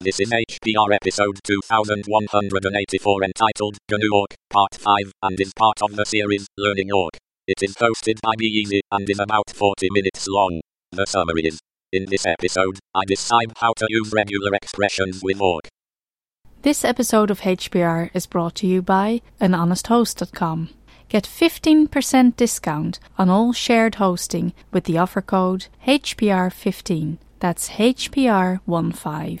This is HPR episode 2184 entitled GNU Awk, Part 5, and is part of the series Learning Awk. It is hosted by Be Easy and is about 40 minutes long. The summary is In this episode, I describe how to use regular expressions with Awk. This episode of HPR is brought to you by anhonesthost.com. Get 15% discount on all shared hosting with the offer code HPR15. That's HPR15.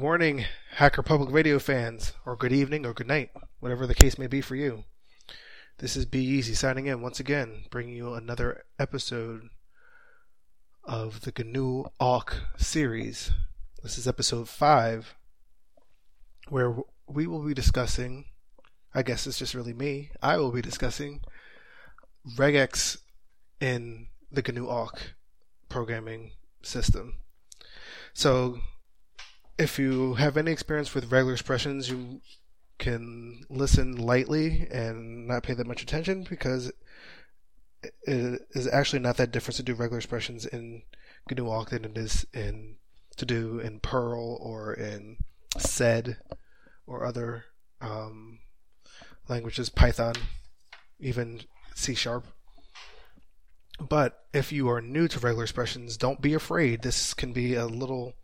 Good morning, Hacker Public Radio fans, or good evening, or good night, whatever the case may be for you. This is Be Easy signing in once again, bringing you another episode of the GNU Awk series. This is episode 5, where we will be discussing, I guess it's just really me, I will be discussing regex in the GNU Awk programming system. So, if you have any experience with regular expressions, you can listen lightly and not pay that much attention because it is actually not that different to do regular expressions in GNU Awk than it is in to do in Perl or in Sed or other um, languages, Python, even C Sharp. But if you are new to regular expressions, don't be afraid. This can be a little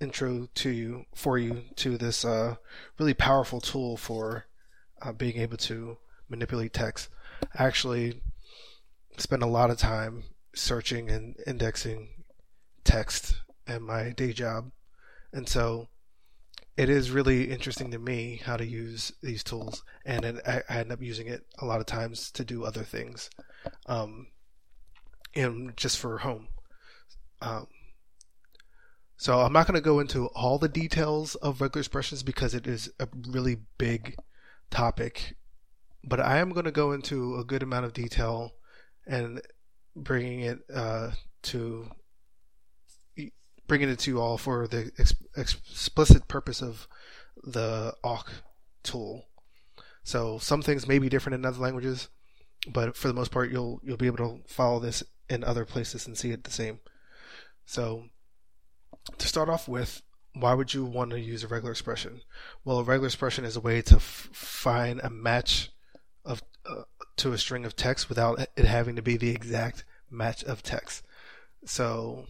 intro to you for you to this uh, really powerful tool for uh, being able to manipulate text. I actually spend a lot of time searching and indexing text in my day job, and so it is really interesting to me how to use these tools, and it, I, I, end up using it a lot of times to do other things, um, and just for home. Um, so I'm not going to go into all the details of regular expressions because it is a really big topic, but I am going to go into a good amount of detail and bringing it uh, to bringing it to you all for the ex- explicit purpose of the awk tool. So some things may be different in other languages, but for the most part, you'll you'll be able to follow this in other places and see it the same. So to start off with, why would you want to use a regular expression? Well, a regular expression is a way to f- find a match of uh, to a string of text without it having to be the exact match of text. So,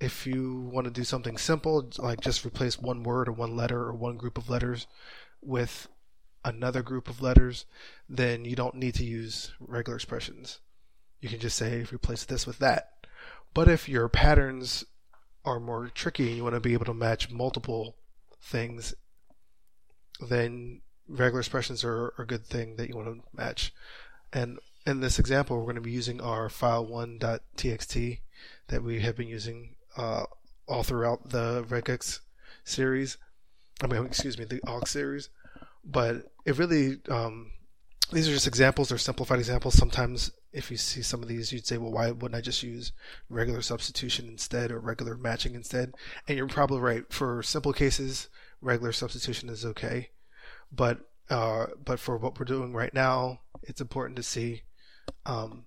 if you want to do something simple, like just replace one word or one letter or one group of letters with another group of letters, then you don't need to use regular expressions. You can just say replace this with that. But if your patterns are more tricky and you want to be able to match multiple things, then regular expressions are, a good thing that you want to match. And in this example, we're going to be using our file1.txt that we have been using uh, all throughout the regex series. I mean, excuse me, the awk series. But it really, um, these are just examples or simplified examples. Sometimes if you see some of these, you'd say, well, why wouldn't I just use regular substitution instead or regular matching instead? And you're probably right. For simple cases, regular substitution is okay. But uh, but for what we're doing right now, it's important to see um,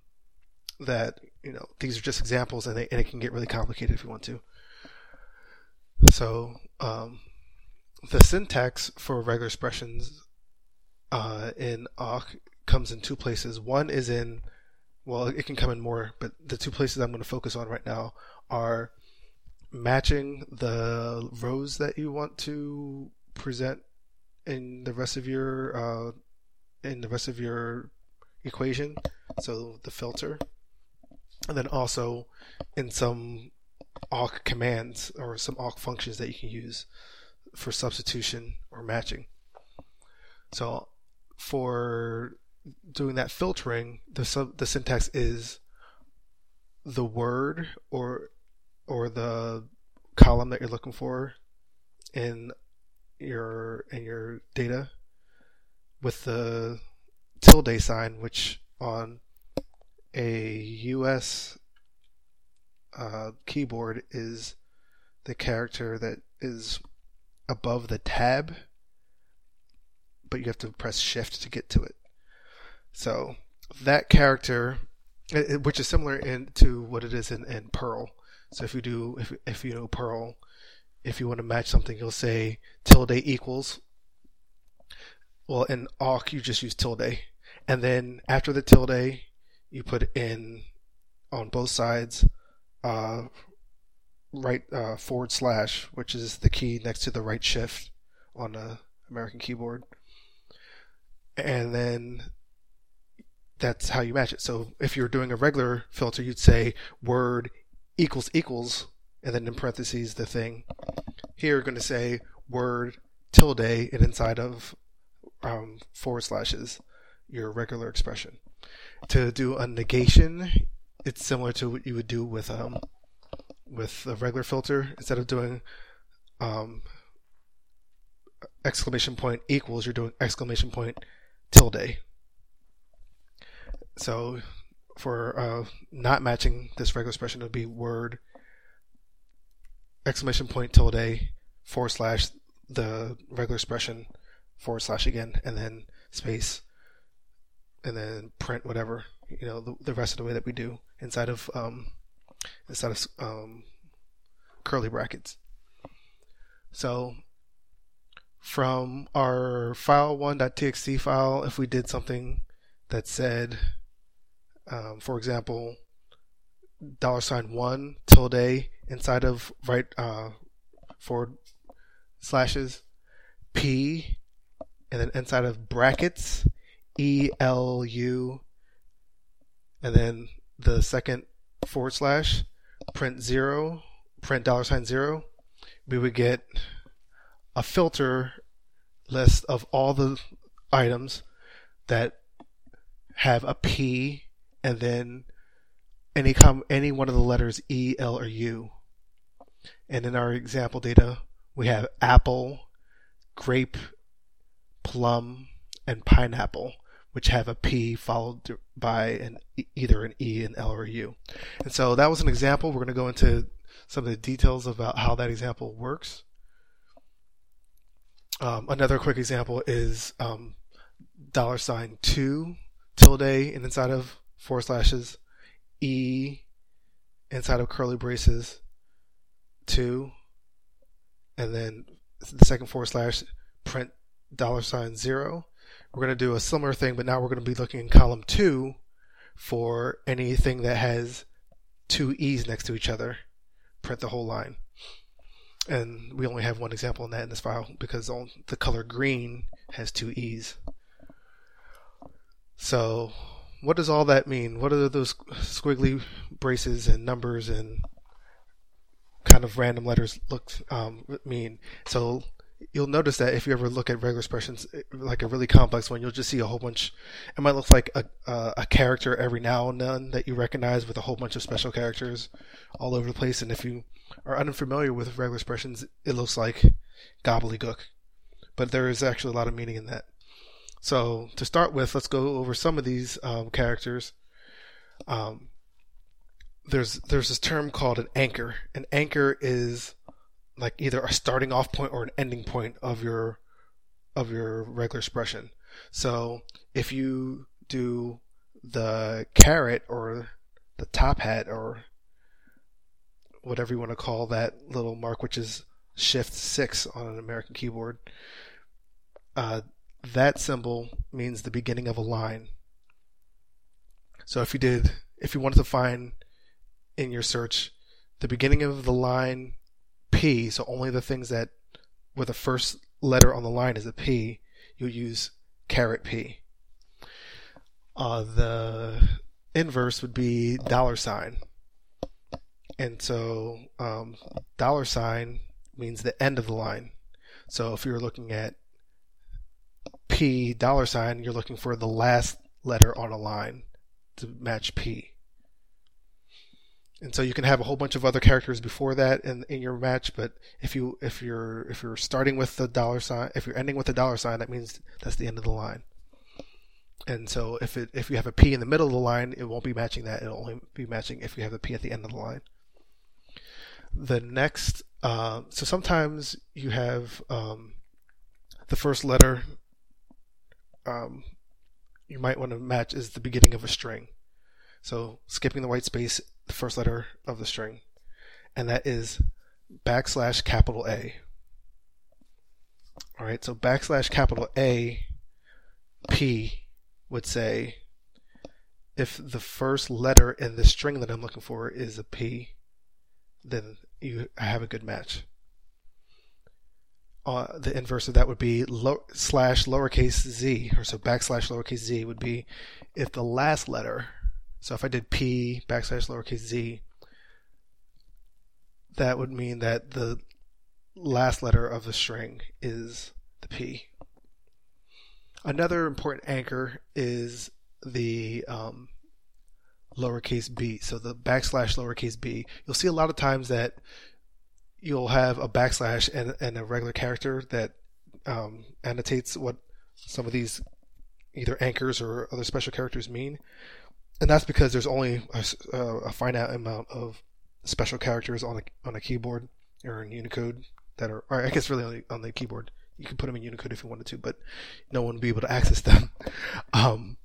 that you know these are just examples, and, they, and it can get really complicated if you want to. So um, the syntax for regular expressions uh, in awk comes in two places. One is in well, it can come in more, but the two places I'm going to focus on right now are matching the rows that you want to present in the rest of your uh, in the rest of your equation. So the filter, and then also in some awk commands or some awk functions that you can use for substitution or matching. So for doing that filtering, the the syntax is the word or or the column that you're looking for in your in your data with the tilde sign, which on a US uh, keyboard is the character that is above the tab, but you have to press shift to get to it. So that character, which is similar in, to what it is in, in Perl. So if you do, if, if you know Perl, if you want to match something, you'll say tilde equals. Well, in awk, you just use tilde. And then after the tilde, you put in on both sides uh, right uh, forward slash, which is the key next to the right shift on the American keyboard. And then that's how you match it. So if you're doing a regular filter, you'd say word equals equals, and then in parentheses the thing. Here, you're going to say word tilde, and inside of um, forward slashes, your regular expression. To do a negation, it's similar to what you would do with um, with a regular filter. Instead of doing um, exclamation point equals, you're doing exclamation point tilde. So for uh, not matching this regular expression, it would be word exclamation point tilde forward slash the regular expression forward slash again, and then space, and then print whatever you know the, the rest of the way that we do inside of um, inside of um, curly brackets. So from our file1.txt file, if we did something that said um, for example, dollar sign one tilde inside of right uh, forward slashes, P, and then inside of brackets, E L U, and then the second forward slash, print zero, print dollar sign zero, we would get a filter list of all the items that have a P and then any com- any one of the letters E, L, or U. And in our example data, we have apple, grape, plum, and pineapple, which have a P followed by an either an E, an L, or a U. And so that was an example. We're going to go into some of the details about how that example works. Um, another quick example is um, dollar sign two tilde and inside of forward slashes, E inside of curly braces, two, and then the second forward slash, print dollar sign zero. We're going to do a similar thing, but now we're going to be looking in column two for anything that has two E's next to each other. Print the whole line. And we only have one example in that in this file because the color green has two E's. So what does all that mean? What do those squiggly braces and numbers and kind of random letters look um, mean? So you'll notice that if you ever look at regular expressions, like a really complex one, you'll just see a whole bunch. It might look like a uh, a character every now and then that you recognize with a whole bunch of special characters all over the place. And if you are unfamiliar with regular expressions, it looks like gobbledygook. But there is actually a lot of meaning in that. So to start with, let's go over some of these um, characters. Um, there's there's this term called an anchor. An anchor is like either a starting off point or an ending point of your of your regular expression. So if you do the caret or the top hat or whatever you want to call that little mark, which is shift six on an American keyboard, uh, that symbol means the beginning of a line. So if you did, if you wanted to find in your search the beginning of the line P, so only the things that where the first letter on the line is a P, you'll use caret P. Uh, the inverse would be dollar sign. And so um, dollar sign means the end of the line. So if you're looking at P dollar sign, you're looking for the last letter on a line to match P. And so you can have a whole bunch of other characters before that in, in your match, but if you if you're if you're starting with the dollar sign, if you're ending with the dollar sign, that means that's the end of the line. And so if it if you have a P in the middle of the line, it won't be matching that. It'll only be matching if you have the P at the end of the line. The next, uh, so sometimes you have um, the first letter. Um, you might want to match is the beginning of a string. So skipping the white space, the first letter of the string, and that is backslash capital A. All right, so backslash capital A P would say if the first letter in the string that I'm looking for is a P, then you have a good match. Uh, the inverse of that would be slash lowercase z, or so backslash lowercase z would be if the last letter. So if I did P backslash lowercase z, that would mean that the last letter of the string is the P. Another important anchor is the um, lowercase b. So the backslash lowercase b. You'll see a lot of times that you'll have a backslash and, and a regular character that um, annotates what some of these either anchors or other special characters mean. And that's because there's only a, a finite amount of special characters on a, on a keyboard or in Unicode that are, I guess really on the, on the keyboard you could put them in Unicode if you wanted to, but no one would be able to access them. Um,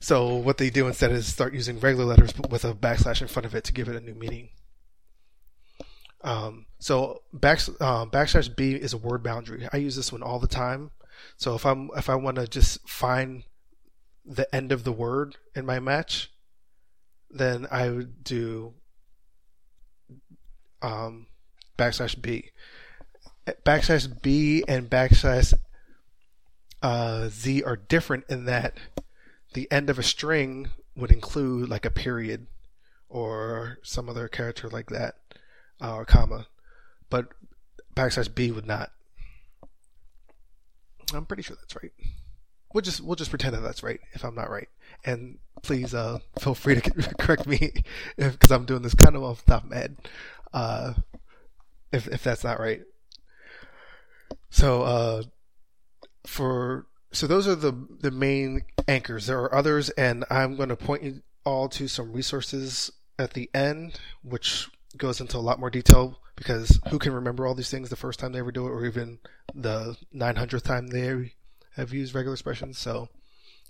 so what they do instead is start using regular letters with a backslash in front of it to give it a new meaning. Um, so back, uh, backslash b is a word boundary. I use this one all the time. So if I'm if I want to just find the end of the word in my match, then I would do um, backslash b backslash b and backslash uh, z are different in that the end of a string would include like a period or some other character like that uh, or comma, but backslash b would not. I'm pretty sure that's right. We'll just we'll just pretend that that's right if I'm not right, and please uh, feel free to correct me because I'm doing this kind of off the top of my head. Uh, if if that's not right. So uh, for so those are the the main anchors. There are others, and I'm going to point you all to some resources at the end, which goes into a lot more detail because who can remember all these things the first time they ever do it, or even the 900th time they have used regular expressions. So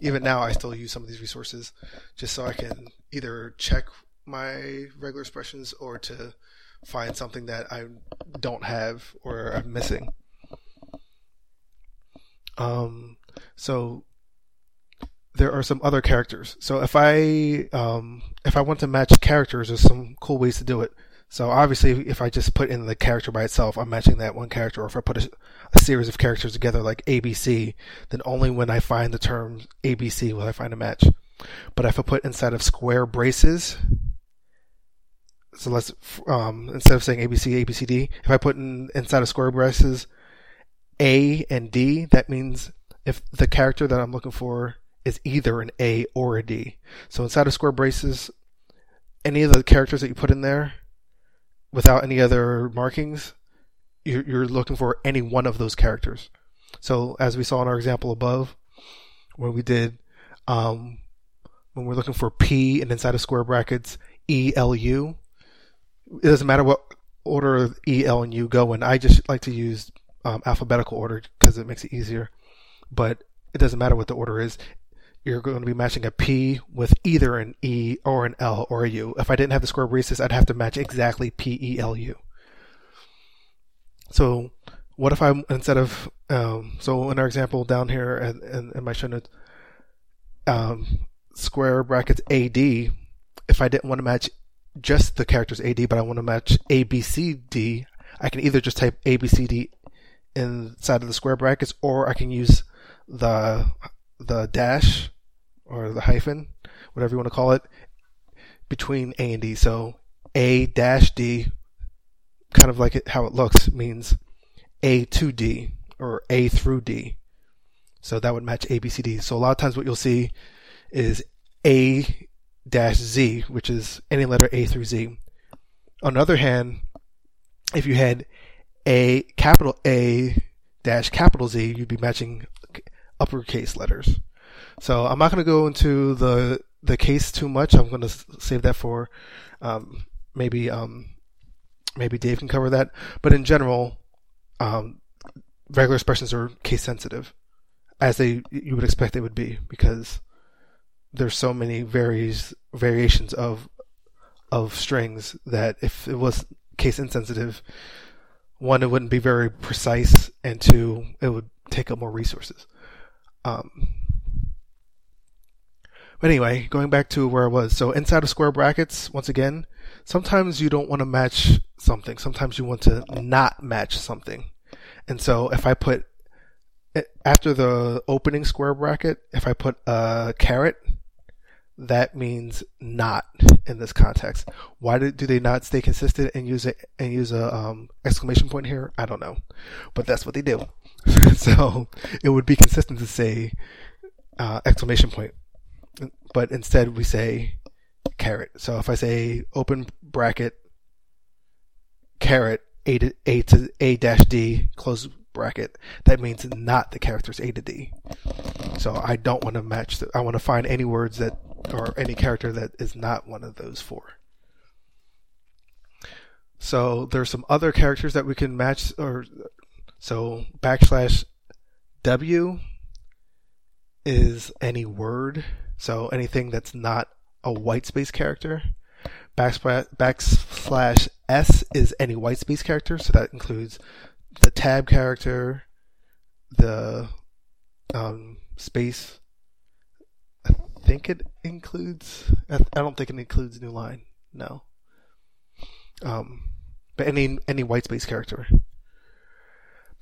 even now, I still use some of these resources just so I can either check my regular expressions or to find something that I don't have or I'm missing. Um, so there are some other characters. So if I um, if I want to match characters, there's some cool ways to do it. So obviously, if I just put in the character by itself, I'm matching that one character. Or if I put a, a series of characters together, like ABC, then only when I find the term ABC will I find a match. But if I put inside of square braces, so let's um, instead of saying ABC, ABCD, if I put in inside of square braces A and D, that means if the character that I'm looking for is either an A or a D. So inside of square braces, any of the characters that you put in there without any other markings, you're, you're looking for any one of those characters. So as we saw in our example above, when we did, um, when we're looking for P and inside of square brackets, E L U, it doesn't matter what order E, L, and U go in. I just like to use um, alphabetical order because it makes it easier. But it doesn't matter what the order is. You're going to be matching a P with either an E or an L or a U. If I didn't have the square braces, I'd have to match exactly P, E, L, U. So what if I instead of um, so in our example down here in, in, in my show notes, um, square brackets AD. If I didn't want to match just the characters AD, but I want to match ABCD, I can either just type ABCD inside of the square brackets, or I can use the the dash or the hyphen, whatever you want to call it, between A and D. So A dash D, kind of like it, how it looks, means A to D or A through D. So that would match A, B, C, D. So a lot of times what you'll see is A dash Z, which is any letter A through Z. On the other hand, if you had A capital A dash capital Z, you'd be matching uppercase letters. So I'm not going to go into the the case too much. I'm going to save that for um, maybe um, maybe Dave can cover that. But in general, um, regular expressions are case sensitive, as they you would expect they would be, because there's so many varies variations of of strings that if it was case insensitive, one it wouldn't be very precise, and two it would take up more resources. Um, but anyway, going back to where I was. So inside of square brackets, once again, sometimes you don't want to match something. Sometimes you want to not match something. And so if I put, after the opening square bracket, if I put a caret, that means not in this context. Why do, do they not stay consistent and use it and use a um, exclamation point here? I don't know, but that's what they do. so it would be consistent to say uh, exclamation point but instead we say caret. So if I say open bracket caret a to a to a dash d close bracket, that means not the characters a to d. So I don't want to match. The, I want to find any words that or any character that is not one of those four. So there's some other characters that we can match or so backslash w is any word so anything that's not a white space character. Backslash, backslash S is any white space character, so that includes the tab character, the um, space. I think it includes. I don't think it includes new line. No. Um, but any any white space character.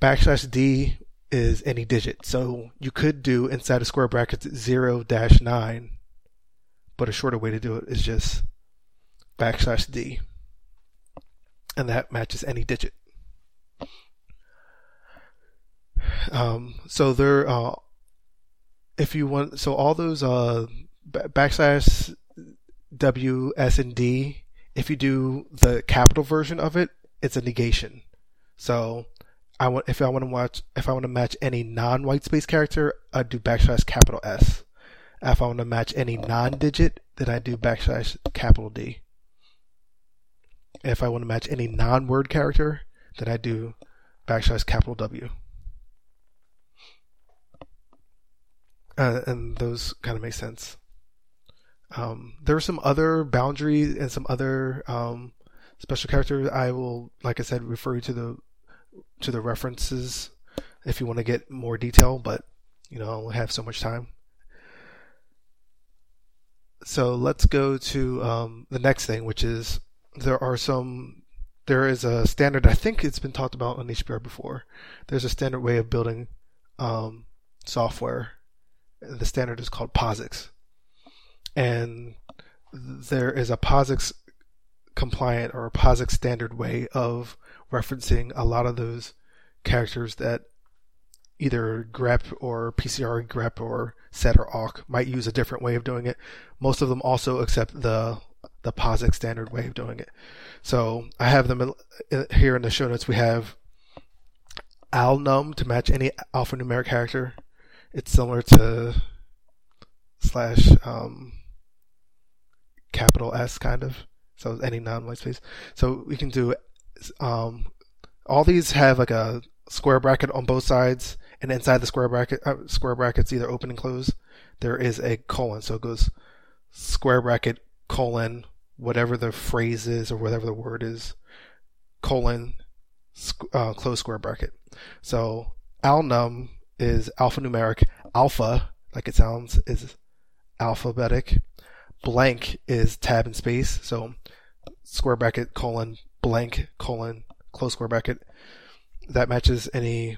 Backslash D is any digit. So you could do inside of square brackets 0 dash 9, but a shorter way to do it is just backslash D. And that matches any digit. Um, so there, uh, if you want, so all those uh, backslash W, S, and D, if you do the capital version of it, it's a negation. So I want if I want to watch if I want to match any non-white space character, I'd do backslash capital S. If I want to match any non-digit, then I do backslash capital D. If I want to match any non-word character, then I do backslash capital W. Uh, and those kind of make sense. Um, there are some other boundaries and some other um, special characters. I will, like I said, refer you to the to the references if you want to get more detail, but you know, I only have so much time. So let's go to um, the next thing, which is there are some. There is a standard. I think it's been talked about on HPR before. There's a standard way of building um, software. The standard is called POSIX, and there is a POSIX compliant or POSIX standard way of referencing a lot of those characters that either grep or PCRE grep or sed or awk might use a different way of doing it. Most of them also accept the the POSIX standard way of doing it. So I have them here in the show notes. We have alnum to match any alphanumeric character. It's similar to slash um, capital S kind of. So any non-white space. So we can do um, all these have like a square bracket on both sides, and inside the square bracket, uh, square brackets either open and close. There is a colon, so it goes square bracket colon whatever the phrase is or whatever the word is colon uh, close square bracket. So alnum is alphanumeric. Alpha, like it sounds, is alphabetic. Blank is tab and space. So square bracket colon blank colon close square bracket that matches any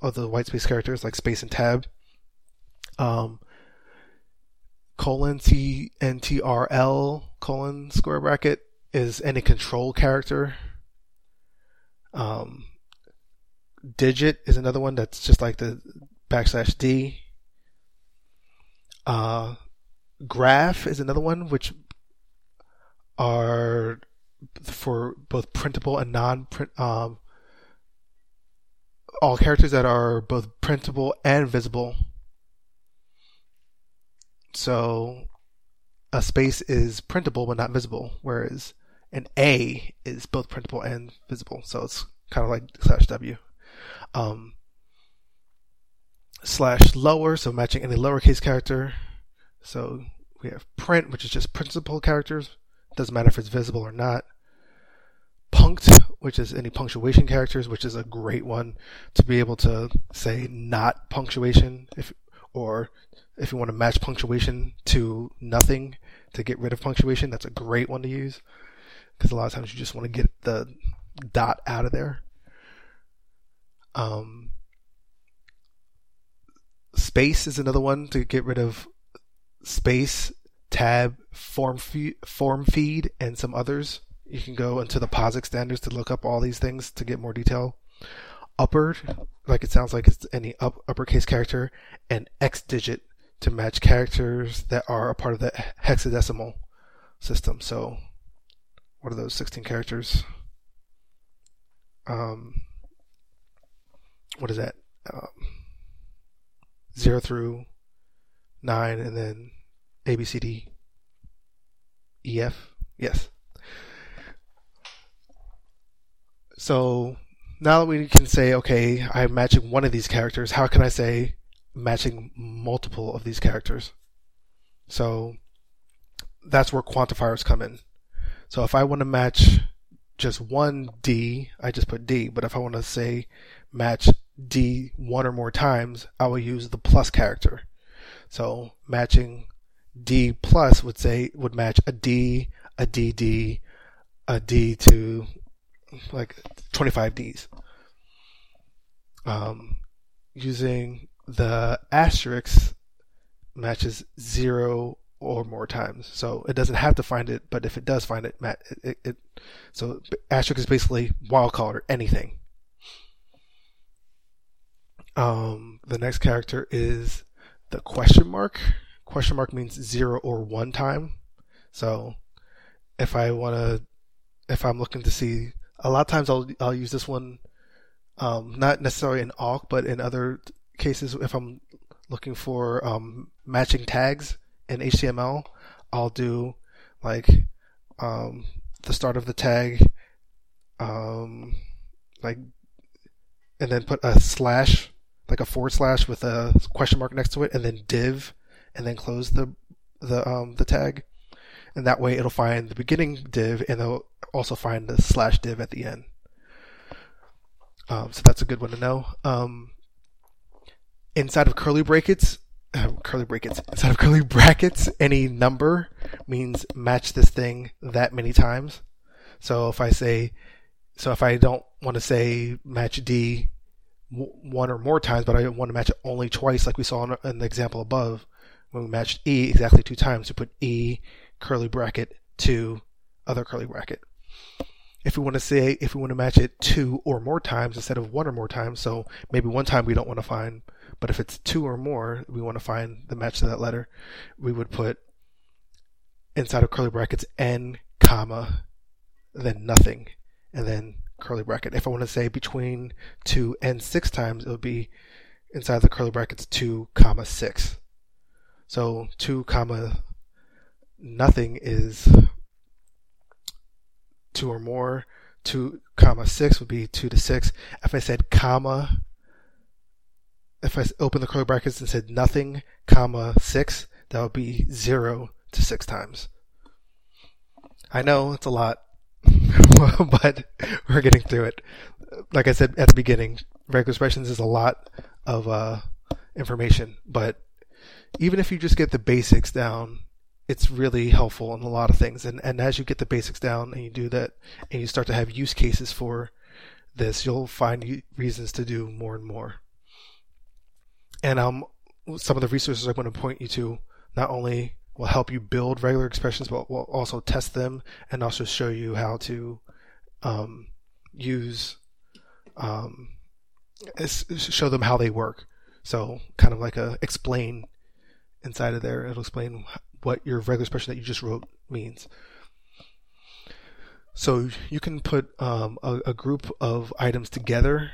of the white space characters like space and tab. Um, colon C N T R L colon square bracket is any control character. Um, digit is another one that's just like the backslash D. Uh, graph is another one which are for both printable and non-print um, all characters that are both printable and visible. So a space is printable but not visible, whereas an A is both printable and visible. So it's kind of like slash W. Um, slash lower, so matching any lowercase character. So we have print, which is just principal characters. Doesn't matter if it's visible or not. Punct, which is any punctuation characters, which is a great one to be able to say not punctuation if or if you want to match punctuation to nothing to get rid of punctuation, that's a great one to use because a lot of times you just want to get the dot out of there. Um, space is another one to get rid of space, tab, form feed, form feed, and some others. You can go into the POSIX standards to look up all these things to get more detail. Upper, like it sounds like it's any up, uppercase character, and X digit to match characters that are a part of the hexadecimal system. So, what are those 16 characters? Um, what is that? Um, 0 through 9, and then A, B, C, D, E, F? Yes. So, now that we can say, okay, I'm matching one of these characters, how can I say matching multiple of these characters. So that's where quantifiers come in. So if I want to match just one D, I just put D. But if I want to say match D one or more times, I will use the plus character. So matching D plus would say would match a D, a DD, a D to like 25 Ds. Um, using the asterisk matches zero or more times. So it doesn't have to find it, but if it does find it, it, it, so asterisk is basically wildcard or anything. Um, the next character is the question mark. Question mark means zero or one time. So if I want to, if I'm looking to see, a lot of times I'll I'll use this one, um, not necessarily in awk, but in other cases, if I'm looking for um, matching tags in HTML, I'll do like um, the start of the tag, um, like, and then put a slash, like a forward slash with a question mark next to it, and then div, and then close the the um, the tag, and that way it'll find the beginning div, and it'll also find the slash div at the end. Um, so that's a good one to know. Um, inside of curly brackets, uh, curly brackets, inside of curly brackets, any number means match this thing that many times. So if I say, so if I don't want to say match D one or more times, but I want to match it only twice, like we saw in, the example above, when we matched E exactly two times, we put E curly bracket to other curly bracket. If we want to say, if we want to match it two or more times instead of one or more times, so maybe one time we don't want to find but if it's two or more, we want to find the match to that letter. We would put inside of curly brackets n comma then nothing and then curly bracket. If I want to say between two and six times, it would be inside the curly brackets two comma six. So two comma nothing is two or more. Two comma six would be two to six. If I said comma if I open the curly brackets and said nothing, comma, six, that would be zero to six times. I know it's a lot, but we're getting through it. Like I said at the beginning, regular expressions is a lot of uh, information, but even if you just get the basics down, it's really helpful in a lot of things. And, and as you get the basics down and you do that and you start to have use cases for this, you'll find reasons to do more and more and um, some of the resources I'm going to point you to not only will help you build regular expressions, but will also test them and also show you how to um, use um, show them how they work. So kind of like a explain inside of there. It'll explain what your regular expression that you just wrote means. So you can put um, a, a, group of items together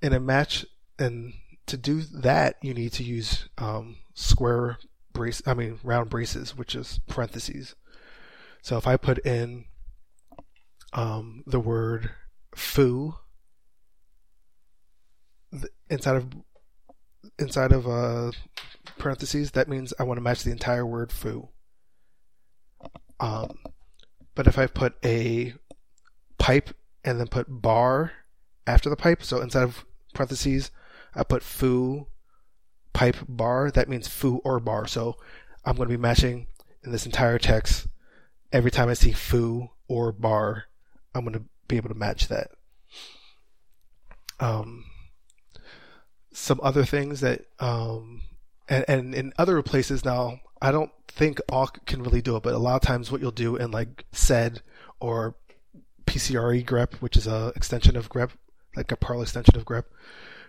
in a match, and to do that, you need to use um, square brace. I mean round braces, which is parentheses. So if I put in um, the word foo inside of inside of uh, parentheses, that means I want to match the entire word foo. Um, but if I put a pipe and then put bar after the pipe, so inside of parentheses, I put foo pipe bar, that means foo or bar. So I'm going to be matching in this entire text. Every time I see foo or bar, I'm going to be able to match that. Um, some other things that, um, and, and in other places now, I don't think awk can really do it, but a lot of times what you'll do in like sed or PCRE grep, which is a extension of grep, like a Perl extension of grep,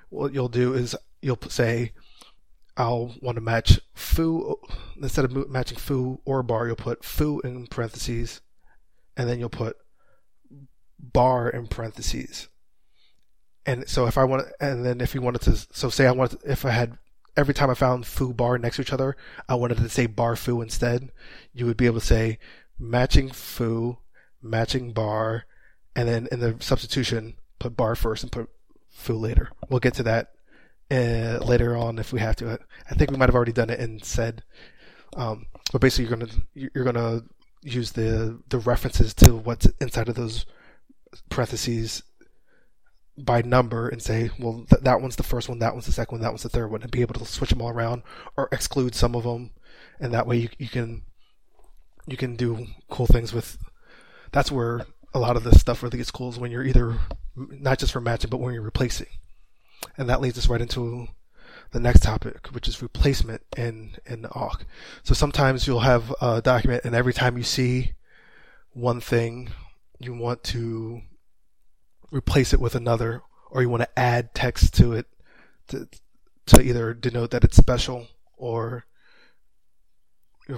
what you'll do is you'll say, I'll want to match foo instead of matching foo or bar, you'll put foo in parentheses, and then you'll put bar in parentheses. And so if I want, and then if you wanted to, so say I wanted, if I had every time I found foo bar next to each other, I wanted to say bar foo instead. You would be able to say matching foo, matching bar, and then in the substitution, put bar first and put foo later. We'll get to that uh, later on if we have to. I think we might have already done it and said, um, but basically you're gonna you're gonna use the the references to what's inside of those parentheses by number and say, well, th- that one's the first one, that one's the second one, that one's the third one, and be able to switch them all around or exclude some of them, and that way you you can you can do cool things with. That's where a lot of this stuff really gets cool is when you're either not just for matching, but when you're replacing, and that leads us right into the next topic, which is replacement in in awk. So sometimes you'll have a document, and every time you see one thing, you want to replace it with another, or you want to add text to it to to either denote that it's special or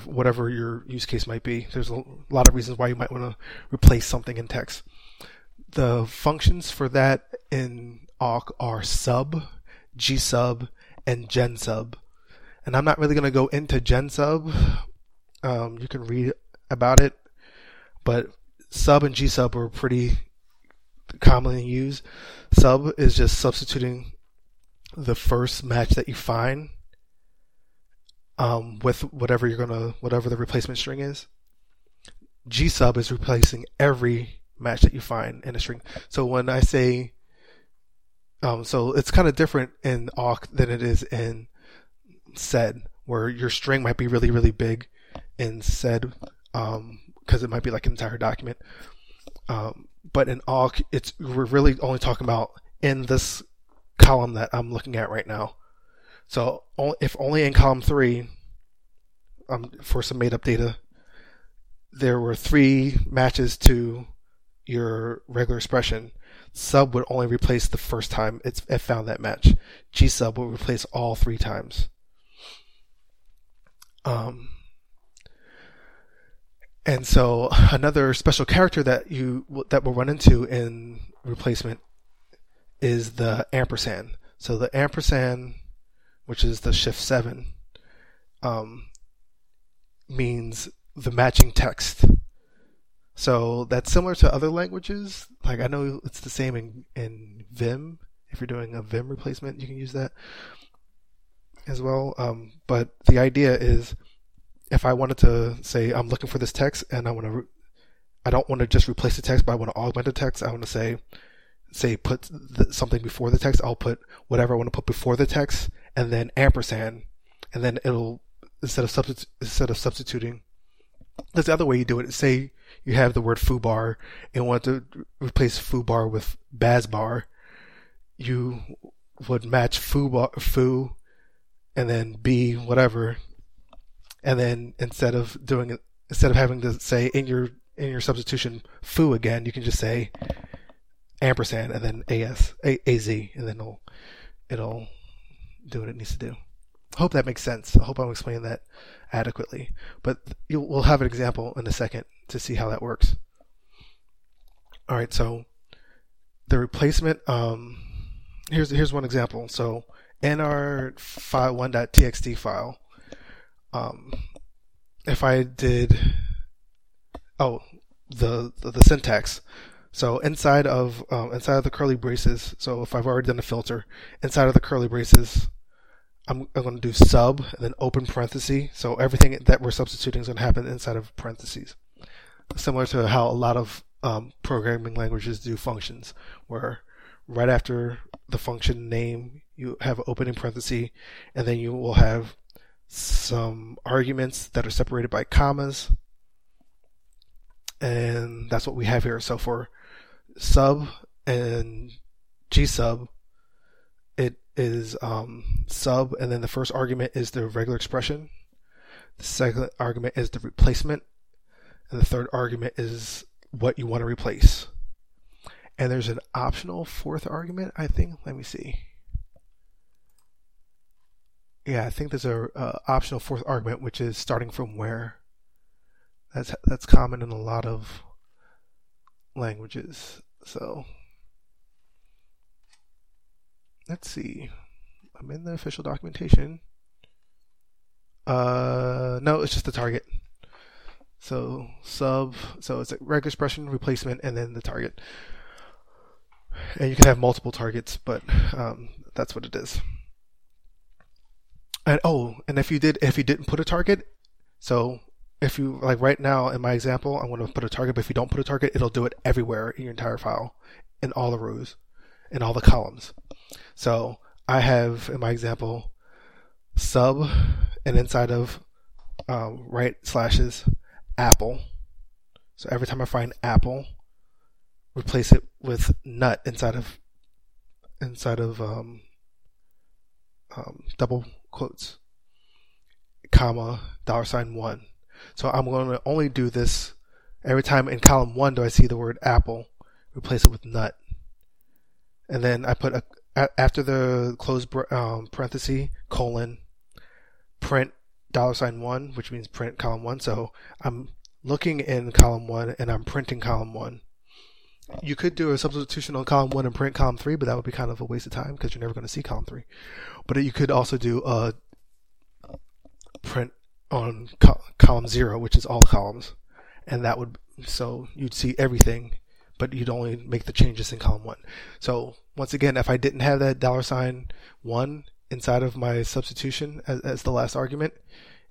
whatever your use case might be. There's a lot of reasons why you might want to replace something in text. The functions for that in awk are sub, gsub, and gen sub. And I'm not really going to go into gensub. Um, you can read about it, but sub and G sub are pretty commonly used. Sub is just substituting the first match that you find um, with whatever you're gonna whatever the replacement string is. G sub is replacing every match that you find in a string. So when I say um, so it's kind of different in awk than it is in sed, where your string might be really really big in sed because um, it might be like an entire document. Um, but in awk, it's we're really only talking about in this column that I'm looking at right now. So if only in column three, um, for some made up data, there were three matches to your regular expression, sub would only replace the first time it found that match. G sub will replace all three times. Um, and so another special character that you that we'll run into in replacement is the ampersand. So the ampersand, which is the shift seven, um, means the matching text. So that's similar to other languages. Like I know it's the same in, in Vim. If you're doing a Vim replacement, you can use that as well. Um, but the idea is if I wanted to say I'm looking for this text and I want to, re- I don't want to just replace the text, but I want to augment the text. I want to say, say put something before the text. I'll put whatever I want to put before the text, and then ampersand, and then it'll instead of substitu- instead of substituting. That's the other way you do it. Say you have the word foobar and want to replace foobar with bazbar. You would match foo foo and then b whatever and then instead of doing it, instead of having to say in your in your substitution foo again, you can just say ampersand and then as a, az and then it'll it'll do what it needs to do. Hope that makes sense. I hope I'm explaining that adequately. But we'll have an example in a second to see how that works. All right, so the replacement. Um, here's here's one example. So in our file one.txt file, um, if I did, oh, the the, the syntax. So inside of um, inside of the curly braces. So if I've already done a filter, inside of the curly braces, I'm, I'm going to do sub and then open parenthesis. So everything that we're substituting is going to happen inside of parentheses. Similar to how a lot of um, programming languages do functions, where right after the function name, you have an opening parenthesis, and then you will have some arguments that are separated by commas. And that's what we have here. So for sub and G sub, is um, sub, and then the first argument is the regular expression. The second argument is the replacement, and the third argument is what you want to replace. And there's an optional fourth argument, I think. Let me see. Yeah, I think there's a uh, optional fourth argument, which is starting from where. That's that's common in a lot of languages. So let's see. I'm in the official documentation. Uh, no, it's just the target. So sub, so it's a regular expression replacement and then the target. And you can have multiple targets, but um, that's what it is. And oh, and if you did, if you didn't put a target, so if you like right now in my example, I'm going to put a target, but if you don't put a target, it'll do it everywhere in your entire file, in all the rows, in all the columns. So I have in my example sub and inside of um, right slashes apple. So every time I find apple, replace it with nut inside of inside of um, um, double quotes, comma dollar sign one. So I'm going to only do this every time in column one do I see the word apple, replace it with nut, and then I put a after the close um, parenthesis colon print dollar sign one, which means print column one. So I'm looking in column one and I'm printing column one. You could do a substitution on column one and print column three, but that would be kind of a waste of time because you're never going to see column three. But you could also do a print on co- column zero, which is all columns, and that would so you'd see everything, but you'd only make the changes in column one. So once again, if I didn't have that dollar sign one inside of my substitution as, as the last argument,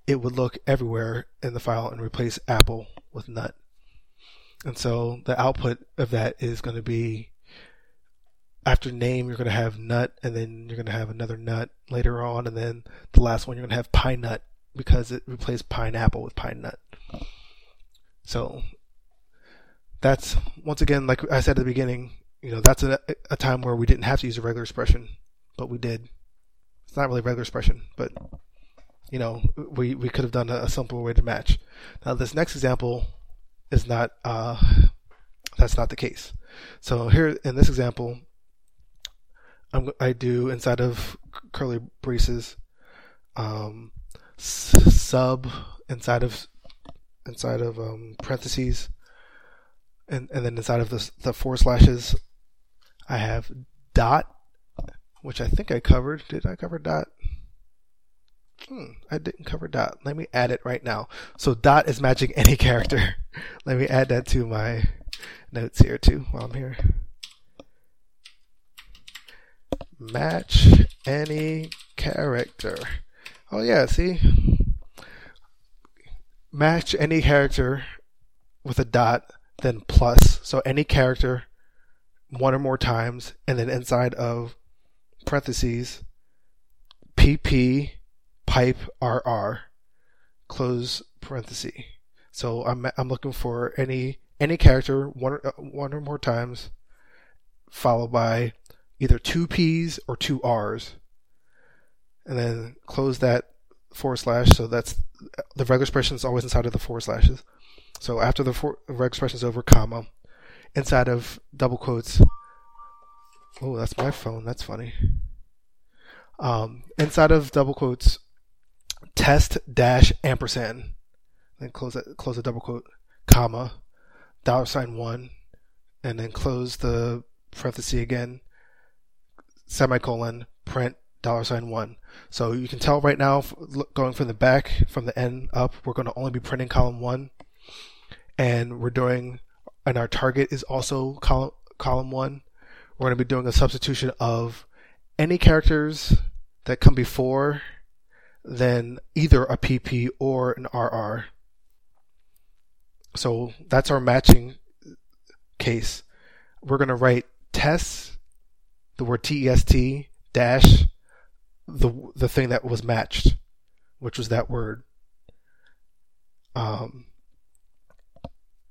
it would look everywhere in the file and replace apple with nut. And so the output of that is going to be after name, you're going to have nut, and then you're going to have another nut later on, and then the last one, you're going to have pine nut because it replaced pineapple with pine nut. So that's once again, like I said at the beginning, you know, that's a, a time where we didn't have to use a regular expression, but we did. It's not really regular expression, but you know, we, we could have done a, a simpler way to match. Now, this next example is not, uh, that's not the case. So here in this example, I'm, I do inside of curly braces, um, sub inside of inside of um, parentheses, and and then inside of the the four slashes, I have dot, which I think I covered. Did I cover dot? Hmm, I didn't cover dot. Let me add it right now. So dot is matching any character. Let me add that to my notes here too while I'm here. Match any character. Oh yeah, see? Match any character with a dot, then plus. So any character one or more times, and then inside of parentheses, PP pipe RR, close parenthesis. So I'm I'm looking for any any character one uh, one or more times, followed by either two P's or two R's, and then close that forward slash. So that's the regular expression is always inside of the forward slashes. So after the, for, regular expression is over, comma, inside of double quotes, Oh, that's my phone. That's funny. Um, inside of double quotes, test dash ampersand. Then close that, close the double quote, comma, dollar sign one, and then close the parenthesis again, semicolon, print dollar sign one. So you can tell right now, going from the back, from the end up, we're going to only be printing column one, and we're doing, and our target is also column column one. We're going to be doing a substitution of any characters that come before then either a PP or an RR. So that's our matching case. We're going to write test, the word TEST, dash, the, the thing that was matched, which was that word. Um,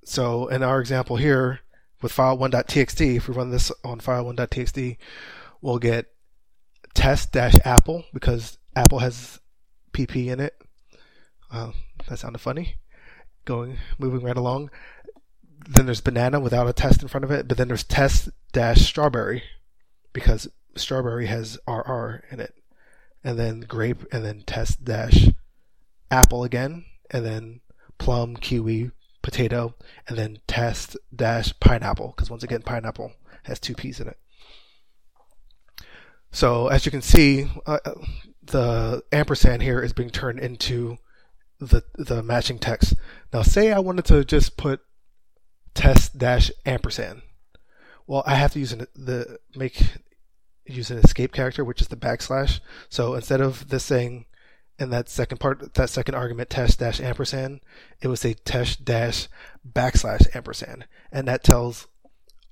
so in our example here, with file1.txt, if we run this on file1.txt, we'll get test-apple because Apple has PP in it. Uh, that sounded funny. Going, moving right along. Then there's banana without a test in front of it, but then there's test dash strawberry because strawberry has RR in it. And then grape, and then test dash apple again, and then plum, kiwi, potato, and then test dash pineapple, because once again, pineapple has two P's in it. So as you can see, uh, the ampersand here is being turned into the the matching text. Now, say I wanted to just put test dash ampersand. Well, I have to use an, the make use an escape character, which is the backslash. So instead of this saying in that second part, that second argument, test dash ampersand, it would say test dash backslash ampersand, and that tells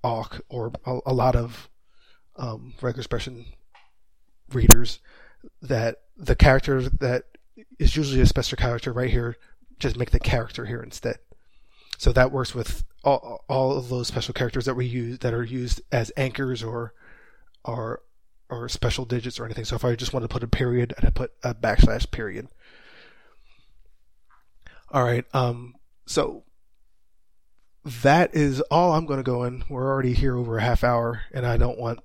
awk or a, a lot of um, regular expression readers that the character that is usually a special character right here, just make the character here instead. So that works with all, all of those special characters that we use that are used as anchors or or or special digits or anything. So if I just want to put a period, I put a backslash period. All right. Um. So that is all I'm going to go in. We're already here over a half hour, and I don't want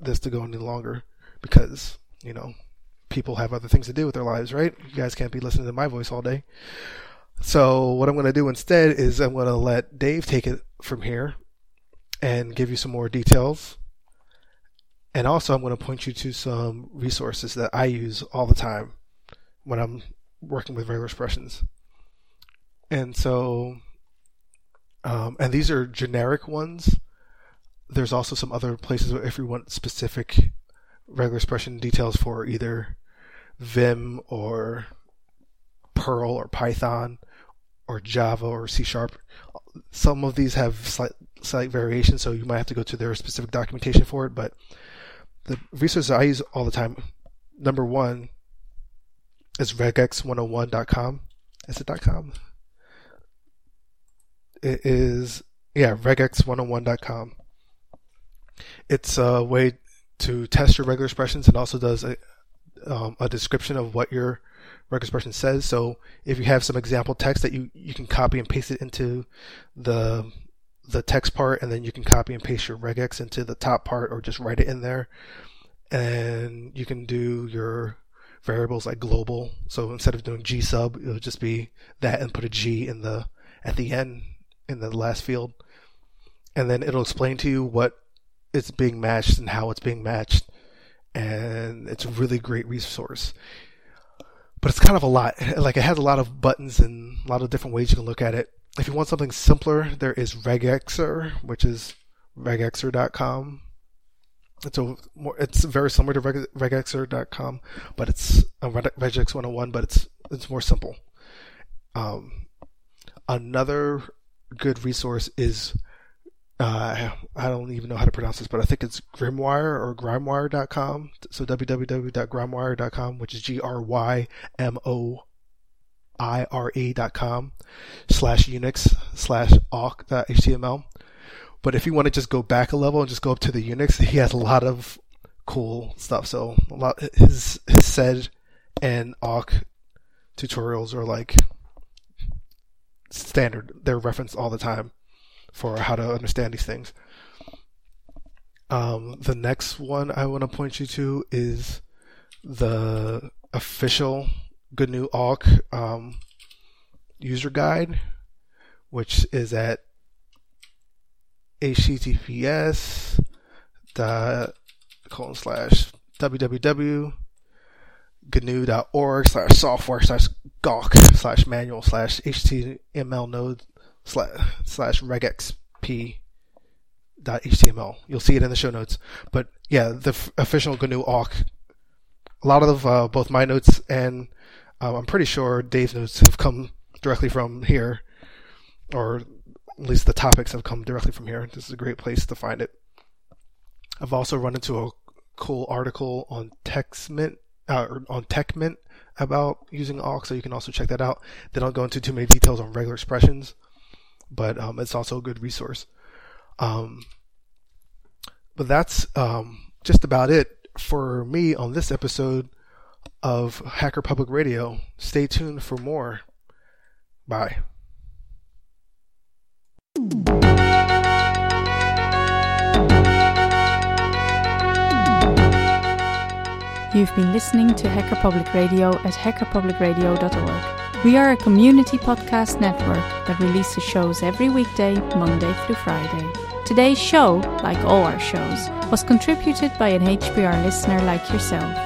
this to go any longer because you know people have other things to do with their lives, right? You guys can't be listening to my voice all day. So what I'm going to do instead is I'm going to let Dave take it from here and give you some more details. And also I'm going to point you to some resources that I use all the time when I'm working with regular expressions. And so, um, and these are generic ones. There's also some other places where if you want specific regular expression details for either Vim or Perl or Python or Java or C Sharp. Some of these have slight, slight variation, so you might have to go to their specific documentation for it. But the resources I use all the time, number one is regex101.com. Is it .com? It is, yeah, regex101.com. It's a way to test your regular expressions and also does a, um, a description of what your regular expression says. So if you have some example text that you, you can copy and paste it into the the text part and then you can copy and paste your regex into the top part or just write it in there. And you can do your variables like global. So instead of doing G sub, it'll just be that and put a G in the at the end in the last field. And then it'll explain to you what it's being matched and how it's being matched. And it's a really great resource. But it's kind of a lot. Like it has a lot of buttons and a lot of different ways you can look at it. If you want something simpler, there is RegExr, which is regexr.com. It's a more, it's very similar to Reg, regexr.com, but it's a regex 101, but it's it's more simple. Um, another good resource is uh, I don't even know how to pronounce this, but I think it's Grymwire or Grymewire.com. So www.grymewire.com, which is G R Y M O I R E.com slash Unix slash awk.html. But if you want to just go back a level and just go up to the Unix, he has a lot of cool stuff. So a lot his his sed and awk tutorials are like standard. They're referenced all the time for how to understand these things. Um, the next one I want to point you to is the official GNU Awk um, user guide, which is at https colon slash www gnu.org slash software slash gawk slash manual slash html node slash, slash regexp dot html. You'll see it in the show notes. But yeah, the f- official GNU awk. A lot of uh, both my notes and um, I'm pretty sure Dave's notes have come directly from here, or at least the topics have come directly from here. This is a great place to find it. I've also run into a cool article on Tecmint, uh, on Tecmint about using awk, so you can also check that out. They don't go into too many details on regular expressions, but um, it's also a good resource. Um, but that's um, just about it for me on this episode of Hacker Public Radio. Stay tuned for more. Bye. You've been listening to Hacker Public Radio at hackerpublicradio.org. We are a community podcast network that releases shows every weekday, Monday through Friday. Today's show, like all our shows, was contributed by an HPR listener like yourself.